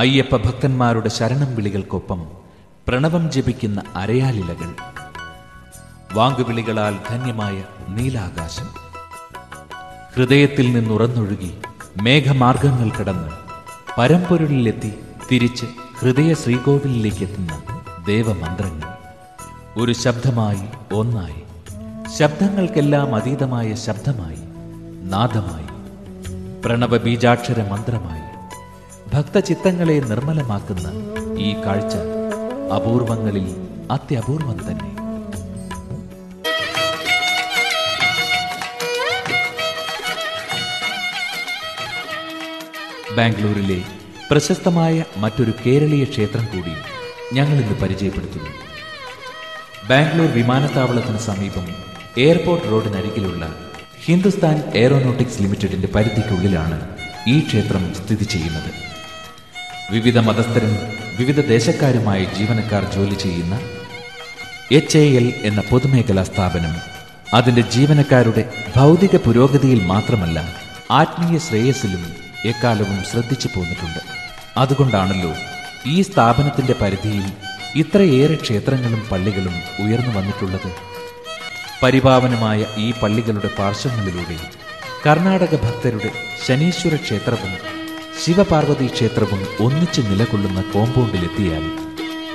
അയ്യപ്പ ഭക്തന്മാരുടെ ശരണം വിളികൾക്കൊപ്പം പ്രണവം ജപിക്കുന്ന അരയാലിലകൾ. വാങ്കുവിളികളാൽ ധന്യമായ നീലാകാശം. ഹൃദയത്തിൽ നിന്നുറന്നൊഴുകി മേഘമാർഗങ്ങൾ കടന്ന് പരമ്പൊരുളിലെത്തി തിരിച്ച് ഹൃദയ ശ്രീകോവിലേക്ക് എത്തുന്ന ദേവമന്ത്രങ്ങൾ. ഒരു ശബ്ദമായി ഒന്നായി. ശബ്ദങ്ങൾക്കെല്ലാം അതീതമായ ശബ്ദമായി നാദമായി. പ്രണവ ബീജാക്ഷര മന്ത്രമായി ഭക്തചിത്തങ്ങളെ നിർമ്മലമാക്കുന്ന ഈ കാഴ്ച അപൂർവങ്ങളിൽ അത്യപൂർവം തന്നെ. ബാംഗ്ലൂരിലെ പ്രശസ്തമായ മറ്റൊരു കേരളീയ ക്ഷേത്രം കൂടി ഞങ്ങൾ ഇന്ന് പരിചയപ്പെടുത്തുന്നു. ബാംഗ്ലൂർ വിമാനത്താവളത്തിന് സമീപം എയർപോർട്ട് റോഡിനരികിലുള്ള ഹിന്ദുസ്ഥാൻ എയറോനോട്ടിക്സ് ലിമിറ്റഡിന്റെ പരിധിക്കുള്ളിലാണ് ഈ ക്ഷേത്രം സ്ഥിതി ചെയ്യുന്നത്. വിവിധ മതസ്ഥരും വിവിധ ദേശക്കാരുമായി ജീവനക്കാർ ജോലി ചെയ്യുന്ന എച്ച് എ എൽ എന്ന പൊതുമേഖലാ സ്ഥാപനം അതിന്റെ ജീവനക്കാരുടെ ഭൗതിക പുരോഗതിയിൽ മാത്രമല്ല ആത്മീയ ശ്രേയസ്സിലും എക്കാലവും ശ്രദ്ധിച്ചു പോന്നിട്ടുണ്ട്. അതുകൊണ്ടാണല്ലോ ഈ സ്ഥാപനത്തിന്റെ പരിധിയിൽ ഇത്രയേറെ ക്ഷേത്രങ്ങളും പള്ളികളും ഉയർന്നു വന്നിട്ടുള്ളത്. പരിപാവനമായ ഈ പള്ളികളുടെ പാർശ്വങ്ങളിലൂടെ കർണാടക ഭക്തരുടെ ശനീശ്വര ക്ഷേത്രവും ശിവപാർവതി ക്ഷേത്രവും ഒന്നിച്ച് നിലകൊള്ളുന്ന കോമ്പൗണ്ടിലെത്തിയാൽ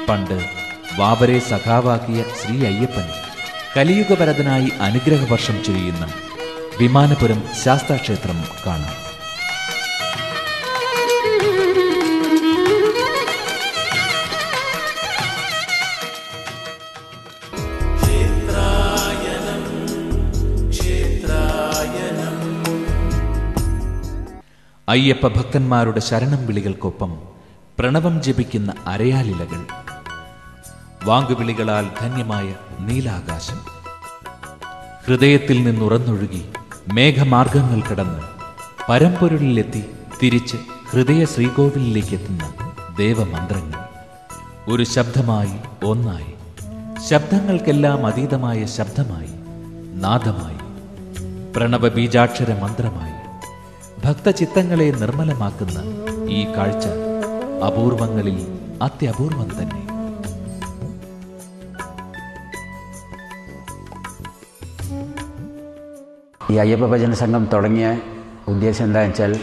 പണ്ട് വാവരെ സഖാവാക്കിയ ശ്രീ അയ്യപ്പൻ കലിയുഗഭരതനായി അനുഗ്രഹവർഷം ചെയ്യുന്ന വിമാനപുരം ശാസ്താക്ഷേത്രം കാണാം. അയ്യപ്പ ഭക്തന്മാരുടെ ശരണം വിളികൾക്കൊപ്പം പ്രണവം ജപിക്കുന്ന അരയാലിലകൾ. വാങ്കുവിളികളാൽ ധന്യമായ നീലാകാശം. ഹൃദയത്തിൽ നിന്നുറന്നൊഴുകി മേഘമാർഗങ്ങൾ കടന്ന് പരമ്പൊരുളിലെത്തി തിരിച്ച് ഹൃദയ ശ്രീകോവിലേക്ക് എത്തുന്ന ദേവമന്ത്രങ്ങൾ. ഒരു ശബ്ദമായി ഒന്നായി. ശബ്ദങ്ങൾക്കെല്ലാം അതീതമായ ശബ്ദമായി നാദമായി. പ്രണവ ബീജാക്ഷര മന്ത്രമായി ഭക്തചിത്തങ്ങളെ നിർമ്മലമാക്കുന്ന ഈ കാഴ്ച അപൂർവങ്ങളിൽ അത്യപൂർവം തന്നെ. ഈ അയ്യപ്പ ഭജന സംഘം തുടങ്ങിയ ഉദ്ദേശം എന്താണെന്ന് വെച്ചാൽ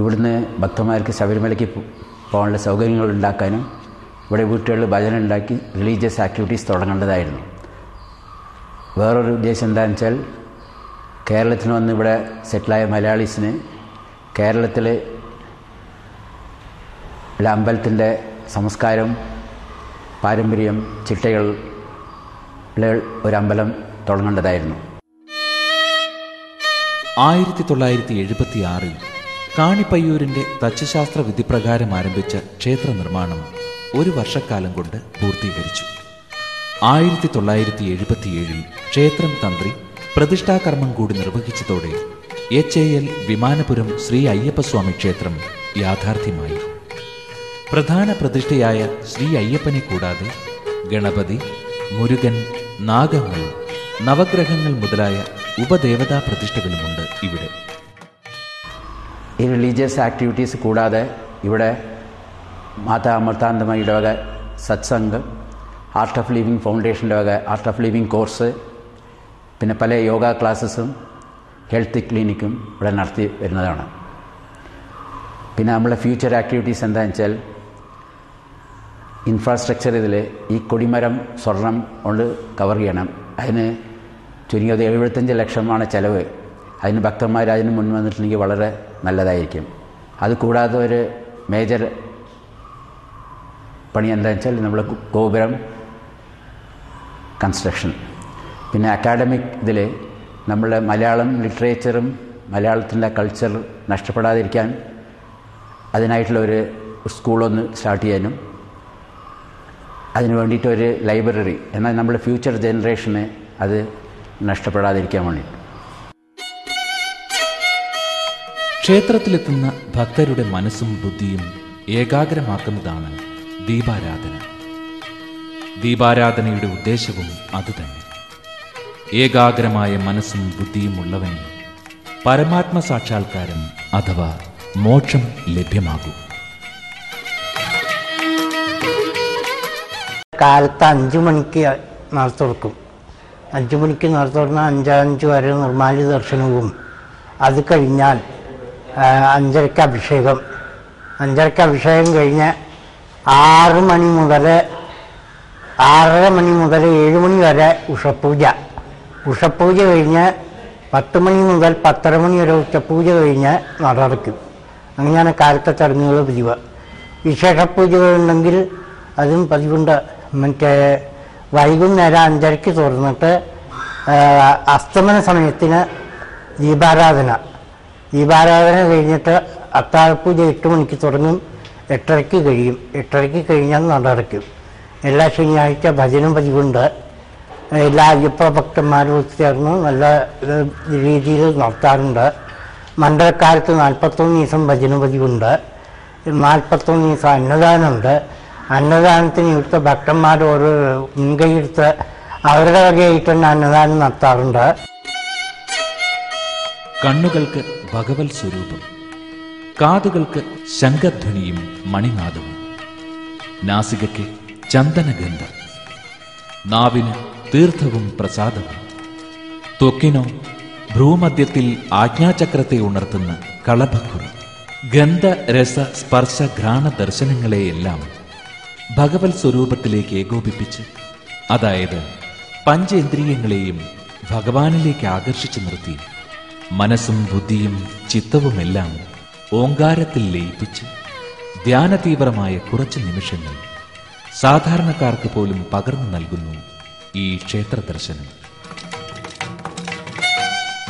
ഇവിടുന്ന് ഭക്തന്മാർക്ക് ശബരിമലയ്ക്ക് പോകാനുള്ള സൗകര്യങ്ങൾ ഉണ്ടാക്കാനും ഇവിടെ വീട്ടുകളിൽ ഭജന ഉണ്ടാക്കി റിലീജിയസ് ആക്ടിവിറ്റീസ് തുടങ്ങേണ്ടതായിരുന്നു. വേറൊരു ഉദ്ദേശം എന്താണെന്ന് വെച്ചാൽ കേരളത്തിൽ വന്ന് ഇവിടെ സെറ്റിലായ മലയാളീസിന് കേരളത്തിൽ അമ്പലത്തിന്റെ സംസ്കാരം പാരമ്പര്യം ചിട്ടകൾ ഒരമ്പലം തുടങ്ങേണ്ടതായിരുന്നു ആയിരത്തി തൊള്ളായിരത്തി എഴുപത്തി ആറിൽ കാണിപ്പയ്യൂരിന്റെ തച്ചുശാസ്ത്ര വിധിപ്രകാരം ആരംഭിച്ച ക്ഷേത്ര നിർമ്മാണം ഒരു വർഷക്കാലം കൊണ്ട് പൂർത്തീകരിച്ചു. ആയിരത്തി തൊള്ളായിരത്തി എഴുപത്തിയേഴിൽ ക്ഷേത്രം തന്ത്രി പ്രതിഷ്ഠാകർമ്മം കൂടി നിർവഹിച്ചതോടെ H A L Vimanapuram Sri Ayyappaswamy ക്ഷേത്രം യാഥാർത്ഥ്യമായി. പ്രധാന പ്രതിഷ്ഠയായ ശ്രീ അയ്യപ്പനെ കൂടാതെ ഗണപതി മുരുകൻ നാഗങ്ങൾ നവഗ്രഹങ്ങൾ മുതലായ ഉപദേവതാ പ്രതിഷ്ഠകളുമുണ്ട് ഇവിടെ. ഈ റിലീജിയസ് ആക്ടിവിറ്റീസ് കൂടാതെ ഇവിടെ മാതാ അമൃതാനന്ദമയുടെ വക സത്സംഗ് ആർട്ട് ഓഫ് ലിവിങ് ഫൗണ്ടേഷന്റെ വക ആർട്ട് ഓഫ് ലിവിങ് കോഴ്സ് പിന്നെ പല യോഗ ക്ലാസ്സസും ഹെൽത്ത് ക്ലിനിക്കും ഇവിടെ നടത്തി വരുന്നതാണ്. പിന്നെ നമ്മളെ ഫ്യൂച്ചർ ആക്ടിവിറ്റീസ് എന്താണെന്ന് വെച്ചാൽ ഇൻഫ്രാസ്ട്രക്ചർ ഇതിൽ ഈ കൊടിമരം സ്വർണം കൊണ്ട് കവർ ചെയ്യണം. അതിന് ചുരുങ്ങിയത് എഴുപത്തഞ്ച് ലക്ഷമാണ് ചിലവ്. അതിന് ഭക്തന്മാർ അതിന് മുൻ വന്നിട്ടുണ്ടെങ്കിൽ വളരെ നല്ലതായിരിക്കും. അത് കൂടാതെ ഒരു മേജർ പണി എന്താണെന്ന് വെച്ചാൽ നമ്മൾ ഗോപുരം കൺസ്ട്രക്ഷൻ പിന്നെ അക്കാഡമിക് ഇതിൽ നമ്മളെ മലയാളം ലിറ്ററേച്ചറും മലയാളത്തിന്റെ കൾച്ചർ നഷ്ടപ്പെടാതിരിക്കാൻ അതിനായിട്ടുള്ള ഒരു സ്കൂളൊന്ന് സ്റ്റാർട്ട് ചെയ്യാനും അതിന് വേണ്ടിയിട്ട് ഒരു ലൈബ്രറി എന്നാൽ നമ്മുടെ ഫ്യൂച്ചർ ജനറേഷന് അത് നഷ്ടപ്പെടാതിരിക്കാൻ വേണ്ടിയിട്ട്. ക്ഷേത്രത്തിലെത്തുന്ന ഭക്തരുടെ മനസ്സും ബുദ്ധിയും ഏകാഗ്രമാക്കുന്നതാണ് ദീപാരാധന. ദീപാരാധനയുടെ ഉദ്ദേശവും അതുതന്നെ. ഏകാഗ്രമായ മനസ്സും ബുദ്ധിയും ഉള്ളവൻ പരമാത്മ സാക്ഷാത്കാരം അഥവാ മോക്ഷം ലഭ്യമാകും. കാലത്ത് അഞ്ചു മണിക്ക് നട തുറക്കും അഞ്ചു മണിക്ക് നട തുറന്നാൽ അഞ്ചഞ്ച് വരെ നിർമ്മാല്യ ദർശനവും അത് കഴിഞ്ഞാൽ അഞ്ചരക്ക് അഭിഷേകം. അഞ്ചരയ്ക്ക് അഭിഷേകം കഴിഞ്ഞ് ആറ് മണി മുതൽ ആറര മണി മുതൽ ഏഴ് മണി വരെ ഉഷപ്പൂജ ഉഷപ്പൂജ കഴിഞ്ഞ് പത്ത് മണി മുതൽ പത്തര മണി വരെ ഉച്ചപ്പൂജ കഴിഞ്ഞ് നടക്കും അങ്ങനെയാണ് കാലത്തെ ചടങ്ങുകൾ പതിവ്. വിശേഷ ഉണ്ടെങ്കിൽ അതും പതിവുണ്ട്. മറ്റേ വൈകുന്നേരം അഞ്ചരയ്ക്ക് തുറന്നിട്ട് അസ്തമന സമയത്തിന് ദീപാരാധന. ദീപാരാധന കഴിഞ്ഞിട്ട് അത്താഴപ്പൂജ എട്ട് മണിക്ക് തുടങ്ങും. എട്ടരയ്ക്ക് കഴിയും. എട്ടരയ്ക്ക് കഴിഞ്ഞാൽ നടക്കും എല്ലാ ശനിയാഴ്ച ഭജനം പതിവുണ്ട്. എല്ലാ അയ്യപ്പ ഭക്തന്മാരും ചേർന്ന് നല്ല രീതിയിൽ നടത്താറുണ്ട്. മണ്ഡലക്കാലത്ത് നാൽപ്പത്തൊന്ന് ദിവസം ഭജന പതിവുണ്ട്. നാൽപ്പത്തൊന്ന് ദിവസം അന്നദാനമുണ്ട്. അന്നദാനത്തിന് ഇവിടുത്തെ ഭക്തന്മാർ ഓരോ മുൻകൈയെടുത്ത് അവരുടെ വകയായിട്ട് തന്നെ അന്നദാനം നടത്താറുണ്ട്. കണ്ണുകൾക്ക് ഭഗവത് സ്വരൂപം കാതുകൾക്ക് ശംഖധ്വനിയും മണിനാദവും നാസികയ്ക്ക് ചന്ദനഗന്ധം നാവിന് തീർത്ഥവും പ്രസാദവും. ത്വക്കിനോ ഭ്രൂമധ്യത്തിൽ ആജ്ഞാചക്രത്തെ ഉണർത്തുന്ന കളഭക്കുറി. ഗന്ധ രസ സ്പർശ ഘ്രാണ ദർശനങ്ങളെയെല്ലാം ഭഗവത് സ്വരൂപത്തിലേക്ക് ഏകോപിപ്പിച്ച് അതായത് പഞ്ചേന്ദ്രിയങ്ങളെയും ഭഗവാനിലേക്ക് ആകർഷിച്ചു നിർത്തി മനസ്സും ബുദ്ധിയും ചിത്തവുമെല്ലാം ഓങ്കാരത്തിൽ ലയിപ്പിച്ച് ധ്യാനതീവ്രമായ കുറച്ച് നിമിഷങ്ങൾ സാധാരണക്കാർക്ക് പോലും പകർന്നു നൽകുന്നു. ഈ ക്ഷേത്ര ദർശനം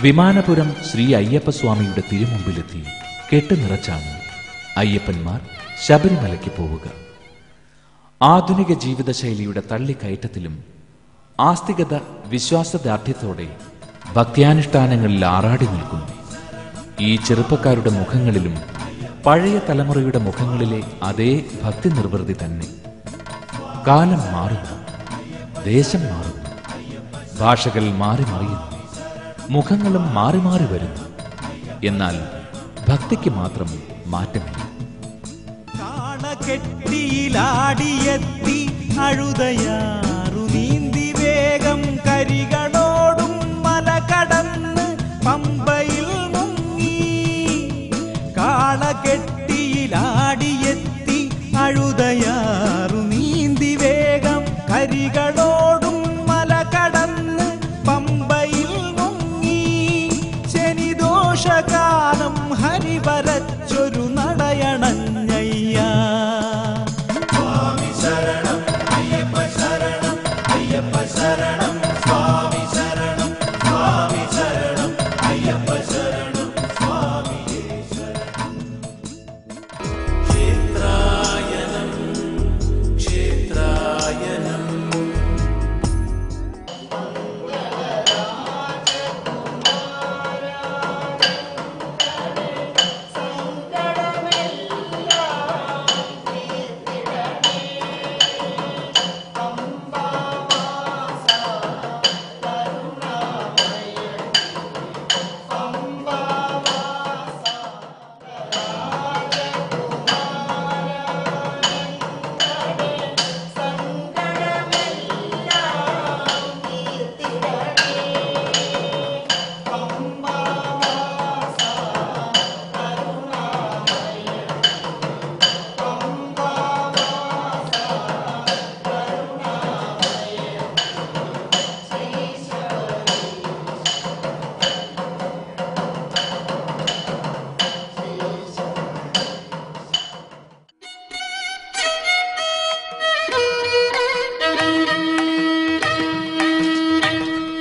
വിമാനപുരം ശ്രീ അയ്യപ്പസ്വാമിയുടെ തിരുമുമ്പിലെത്തി കെട്ടുനിറച്ചാണ് അയ്യപ്പന്മാർ ശബരിമലയ്ക്ക് പോവുക. ആധുനിക ജീവിതശൈലിയുടെ തള്ളിക്കയറ്റത്തിലും ആസ്തികത വിശ്വാസദാർഢ്യത്തോടെ ഭക്ത്യാനുഷ്ഠാനങ്ങളിൽ ആറാടി നിൽക്കുന്നു. ഈ ചെറുപ്പക്കാരുടെ മുഖങ്ങളിലും പഴയ തലമുറയുടെ മുഖങ്ങളിലെ അതേ ഭക്തി നിർവൃതി തന്നെ. കാലം മാറുന്നു. ദേശം മാറുന്നു. ഭാഷകൾ മാറി മറിയുന്നു. മുഖങ്ങളും മാറി മാറി വരുന്നു. എന്നാൽ ഭക്തിക്ക് മാത്രം മാറ്റമില്ല. കാണകെട്ടിയിലാടിയെത്തി അഴുതയാറു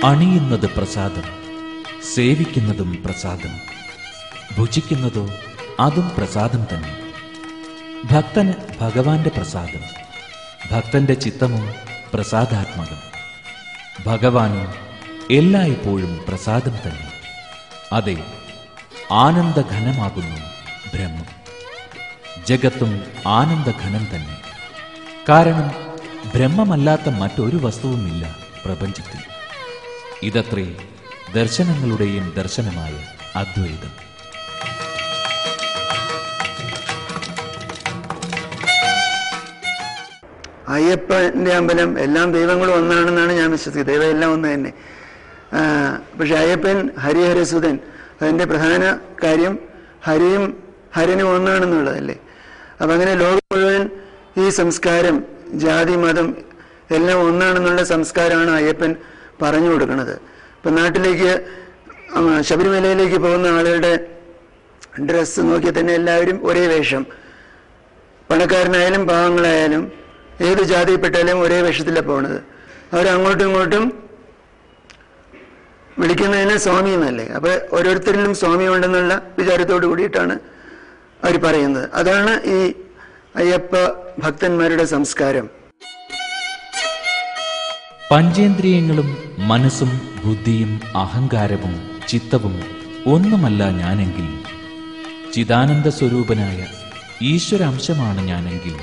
അണിയുന്നത് പ്രസാദം സേവിക്കുന്നതും പ്രസാദം ഭുജിക്കുന്നതോ അതും പ്രസാദം തന്നെ. ഭക്തന് ഭഗവാന്റെ പ്രസാദം ഭക്തന്റെ ചിത്തമോ പ്രസാദാത്മകം. ഭഗവാനോ എല്ലായ്പ്പോഴും പ്രസാദം തന്നെ. അതെ ആനന്ദഘനമാകുന്നു ബ്രഹ്മം. ജഗത്തും ആനന്ദഘനം തന്നെ. കാരണം ബ്രഹ്മമല്ലാത്ത മറ്റൊരു വസ്തുവുമില്ല പ്രപഞ്ചത്തിൽ. ഇതത്രേ ദർശനങ്ങളുടെയും ദർശനമായ അദ്വൈതം. അയ്യപ്പന്റെ അമ്പലം എല്ലാം ദൈവങ്ങളും ഒന്നാണെന്നാണ് ഞാൻ വിശ്വസിക്കുന്നത്. ദൈവം എല്ലാം ഒന്ന് തന്നെ. പക്ഷെ അയ്യപ്പൻ ഹരിഹരസുതൻ അതിന്റെ പ്രധാന കാര്യം ഹരിയും ഹരനും ഒന്നാണെന്നുള്ളതല്ലേ? അപ്പം അങ്ങനെ ലോകം മുഴുവൻ ഈ സംസ്കാരം ജാതി മതം എല്ലാം ഒന്നാണെന്നുള്ള സംസ്കാരമാണ് അയ്യപ്പൻ പറഞ്ഞു കൊടുക്കുന്നത് ഇപ്പം നാട്ടിലേക്ക് ശബരിമലയിലേക്ക് പോകുന്ന ആളുകളുടെ ഡ്രസ്സ് നോക്കിയാൽ തന്നെ എല്ലാവരും ഒരേ വേഷം. പണക്കാരനായാലും പാവങ്ങളായാലും ഏത് ജാതിയിൽപ്പെട്ടാലും ഒരേ വേഷത്തിലാണ് പോകുന്നത് അവരങ്ങോട്ടും ഇങ്ങോട്ടും വിളിക്കുന്നതിന് സ്വാമി എന്നല്ലേ? അപ്പൊ ഓരോരുത്തരിലും സ്വാമി ഉണ്ടെന്നുള്ള വിചാരത്തോട് കൂടിയിട്ടാണ് അവർ പറയുന്നത്. അതാണ് ഈ അയ്യപ്പ ഭക്തന്മാരുടെ സംസ്കാരം. പഞ്ചേന്ദ്രിയങ്ങളും മനസ്സും ബുദ്ധിയും അഹങ്കാരവും ചിത്തവും ഒന്നുമല്ല ഞാനെങ്കിൽ. ചിദാനന്ദ സ്വരൂപനായ ഈശ്വരാംശമാണ് ഞാനെങ്കിൽ.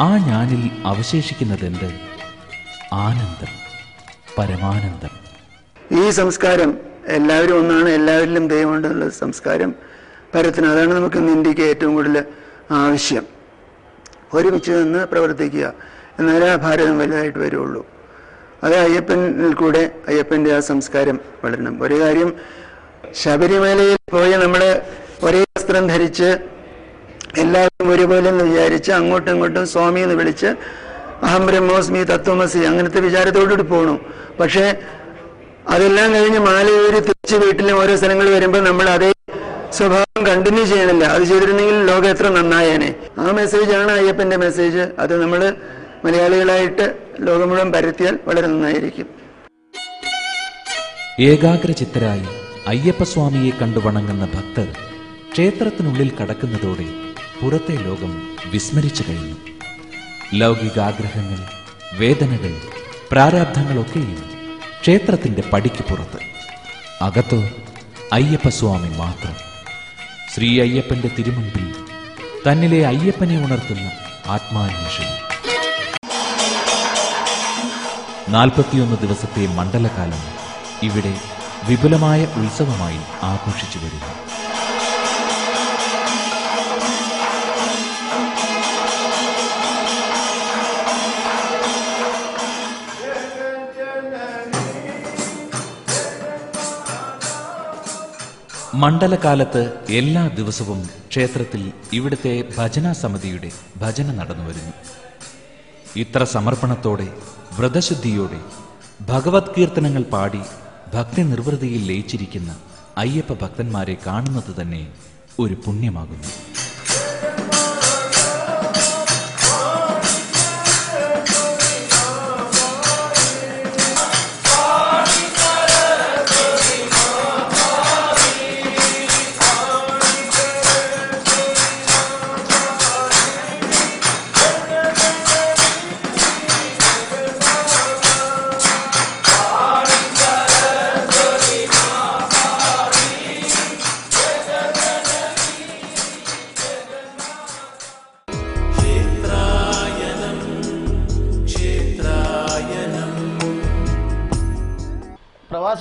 ആ ഞാനിൽ അവശേഷിക്കുന്നതെന്ത്? ആനന്ദം പരമാനന്ദം. ഈ സംസ്കാരം എല്ലാവരും ഒന്നാണ് എല്ലാവരിലും ദൈവമുണ്ടെന്നുള്ള സംസ്കാരം പരത്തിന്. അതാണ് നമുക്ക് ഇന്ന് ഇന്ത്യയ്ക്ക് ഏറ്റവും കൂടുതൽ ആവശ്യം. ഒരുമിച്ച് നിന്ന് പ്രവർത്തിക്കുക. എന്നാലേ ആ ഭാരതം വലുതായിട്ട് വരുള്ളൂ. അത് അയ്യപ്പനിൽ കൂടെ അയ്യപ്പന്റെ ആ സംസ്കാരം വളരണം. ഒരു കാര്യം ശബരിമലയിൽ പോയി നമ്മൾ ഒരേ വസ്ത്രം ധരിച്ച് എല്ലാവരും ഒരുപോലെ എന്ന് വിചാരിച്ച് അങ്ങോട്ടും ഇങ്ങോട്ടും സ്വാമി എന്ന് വിളിച്ച് അഹം ബ്രഹ്മോസ്മി തത്വമസി അങ്ങനത്തെ വിചാരത്തോടുകൂടി പോണു. പക്ഷേ അതെല്ലാം കഴിഞ്ഞ് മാലയൂരി തിരിച്ച് വീട്ടിലും ഓരോ സ്ഥലങ്ങൾ വരുമ്പോൾ നമ്മൾ അതേ സ്വഭാവം കണ്ടിന്യൂ ചെയ്യണില്ല. അത് ചെയ്തിരുന്നെങ്കിൽ ലോകം എത്ര നന്നായേനെ. ആ മെസ്സേജാണ് അയ്യപ്പന്റെ മെസ്സേജ് അത് നമ്മൾ മലയാളികളായിട്ട് ലോകം മുഴുവൻ പരത്തിയാൽ വളരെ നന്നായിരിക്കും. ഏകാഗ്രചിത്തരായി അയ്യപ്പസ്വാമിയെ കണ്ടു വണങ്ങുന്ന ഭക്തർ ക്ഷേത്രത്തിനുള്ളിൽ കടക്കുന്നതോടെ പുറത്തെ ലോകം വിസ്മരിച്ചു കഴിഞ്ഞു. ലൗകികാഗ്രഹങ്ങൾ വേദനകൾ പ്രാരാബ്ധങ്ങളൊക്കെയും ക്ഷേത്രത്തിന്റെ പടിക്ക് പുറത്ത്. അകത്തോ അയ്യപ്പസ്വാമി മാത്രം. ശ്രീ അയ്യപ്പന്റെ തിരുമുമ്പിൽ തന്നിലെ അയ്യപ്പനെ ഉണർത്തുന്ന ആത്മാന്വേഷണം നാൽപ്പത്തിയൊന്ന് ദിവസത്തെ മണ്ഡലകാലം ഇവിടെ വിപുലമായ ഉത്സവമായി ആഘോഷിച്ചു വരുന്നു. മണ്ഡലകാലത്ത് എല്ലാ ദിവസവും ക്ഷേത്രത്തിൽ ഇവിടുത്തെ ഭജനാ സമിതിയുടെ ഭജന നടന്നു വരുന്നു ഇത്ര സമർപ്പണത്തോടെ വ്രതശുദ്ധിയോടെ ഭഗവത് കീർത്തനങ്ങൾ പാടി ഭക്തി നിർവൃതിയിൽ ലയിച്ചിരിക്കുന്ന അയ്യപ്പ ഭക്തന്മാരെ കാണുന്നത് തന്നെ ഒരു പുണ്യമാകുന്നു.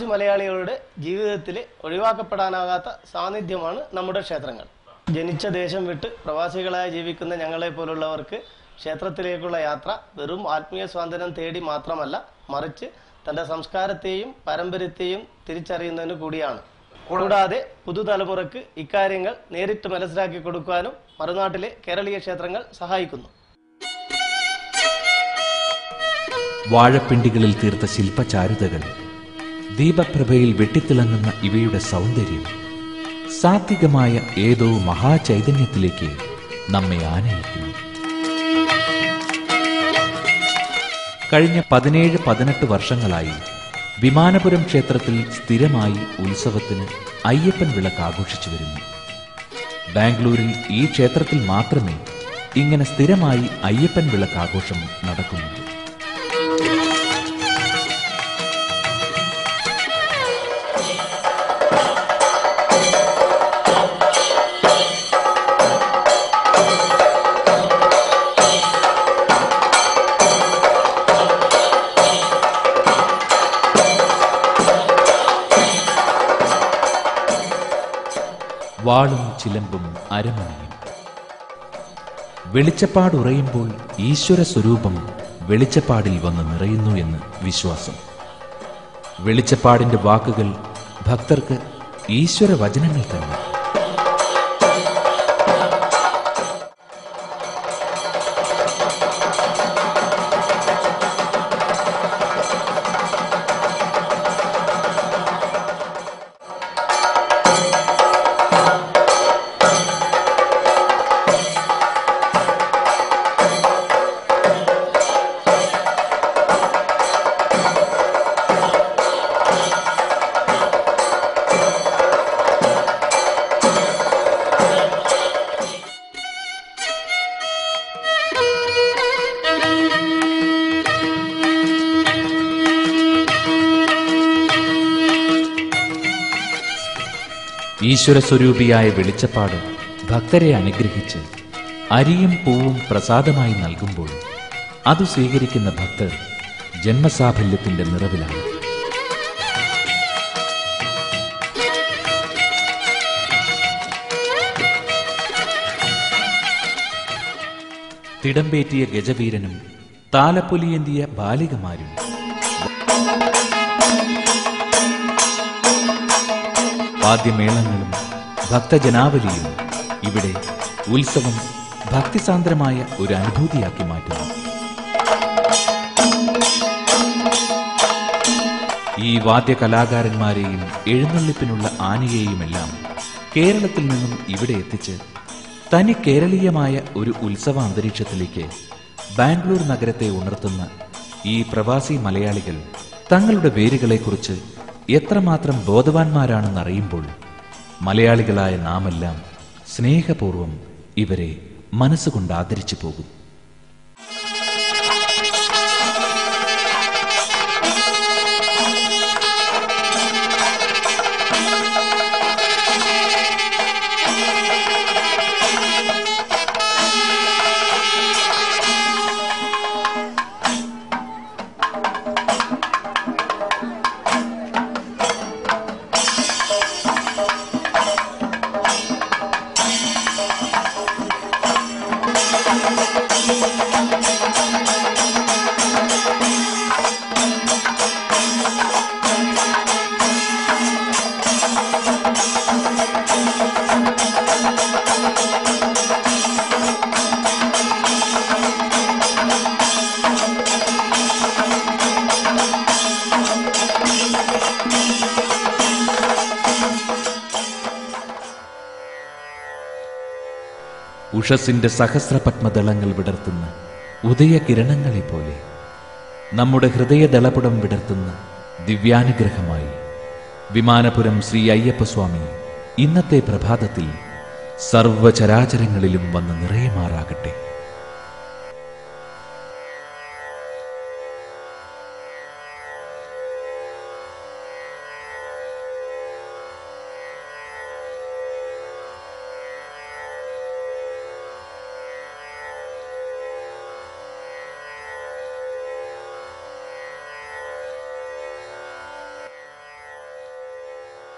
പ്രവാസി മലയാളികളുടെ ജീവിതത്തിൽ ഒഴിവാക്കപ്പെടാനാകാത്ത സാന്നിധ്യമാണ് നമ്മുടെ ക്ഷേത്രങ്ങൾ. ജനിച്ച ദേശം വിട്ട് പ്രവാസികളായി ജീവിക്കുന്ന ഞങ്ങളെ പോലുള്ളവർക്ക് ക്ഷേത്രത്തിലേക്കുള്ള യാത്ര വെറും ആത്മീയ സ്വാതന്ത്ര്യം തേടി മാത്രമല്ല മറിച്ച് തന്റെ സംസ്കാരത്തെയും പാരമ്പര്യത്തെയും തിരിച്ചറിയുന്നതിന് കൂടിയാണ്. കൂടാതെ പുതുതലമുറക്ക് ഇക്കാര്യങ്ങൾ നേരിട്ട് മനസ്സിലാക്കി കൊടുക്കാനും മറുനാട്ടിലെ കേരളീയ ക്ഷേത്രങ്ങൾ സഹായിക്കുന്നു. വാഴപ്പിണ്ടികളിൽ തീർത്ത ശില്പചാരുതകൾ ദീപപ്രഭയിൽ വെട്ടിത്തിളങ്ങുന്ന ഇവയുടെ സൗന്ദര്യം സാത്വികമായ ഏതോ മഹാചൈതന്യത്തിലേക്ക് നമ്മെ ആനയിക്കുന്നു. കഴിഞ്ഞ പതിനേഴ് പതിനെട്ട് വർഷങ്ങളായി വിമാനപുരം ക്ഷേത്രത്തിൽ സ്ഥിരമായി ഉത്സവത്തിന് അയ്യപ്പൻ വിളക്ക് ആഘോഷിച്ചു വരുന്നു. ബാംഗ്ലൂരിൽ ഈ ക്ഷേത്രത്തിൽ മാത്രമേ ഇങ്ങനെ സ്ഥിരമായി അയ്യപ്പൻ വിളക്ക് ആഘോഷം നടക്കുന്നുള്ളൂ. ചിലമ്പും അരമണിയും. വെളിച്ചപ്പാടുറയുമ്പോൾ ഈശ്വര സ്വരൂപം വെളിച്ചപ്പാടിൽ വന്ന് നിറയുന്നു എന്ന് വിശ്വാസം. വെളിച്ചപ്പാടിന്റെ വാക്കുകൾ ഭക്തർക്ക് ഈശ്വര വചനങ്ങൾ തന്നെ. ഈശ്വര സ്വരൂപിയായ വെളിച്ചപ്പാട് ഭക്തരെ അനുഗ്രഹിച്ച് അരിയും പൂവും പ്രസാദമായി നൽകുമ്പോൾ അത് സ്വീകരിക്കുന്ന ഭക്തർ ജന്മസാഫല്യത്തിന്റെ നിറവിലാണ്. തിടമ്പേറ്റിയ ഗജവീരനും താലപ്പൊലിയേന്തിയ ബാലികമാരും വാദ്യമേളങ്ങളും ഭക്തജനാവലിയും ഇവിടെ ഉത്സവം ഭക്തിസാന്ദ്രമായ ഒരു അനുഭൂതിയാക്കി മാറ്റുന്നു. ഈ വാദ്യകലാകാരന്മാരെയും എഴുന്നള്ളിപ്പിനുള്ള ആനയെയുമെല്ലാം കേരളത്തിൽ നിന്നും ഇവിടെ എത്തിച്ച് തനി കേരളീയമായ ഒരു ഉത്സവ അന്തരീക്ഷത്തിലേക്ക് ബാംഗ്ലൂർ നഗരത്തെ ഉണർത്തുന്ന ഈ പ്രവാസി മലയാളികൾ തങ്ങളുടെ വേരുകളെക്കുറിച്ച് എത്രമാത്രം ബോധവാന്മാരാണെന്നറിയുമ്പോൾ മലയാളികളായ നാമെല്ലാം സ്നേഹപൂർവം ഇവരെ മനസ്സുകൊണ്ട് ആദരിച്ചു പോകും. ഉഷസിന്റെ സഹസ്രപത്മദളങ്ങൾ വിടർത്തുന്ന ഉദയകിരണങ്ങളെ പോലെ നമ്മുടെ ഹൃദയദളപുടം വിടർത്തുന്ന ദിവ്യാനുഗ്രഹമായി വിമാനപുരം ശ്രീ അയ്യപ്പസ്വാമി ഇന്നത്തെ പ്രഭാതത്തിൽ സർവചരാചരങ്ങളിലും വന്ന് നിറയുമാറാകട്ടെ.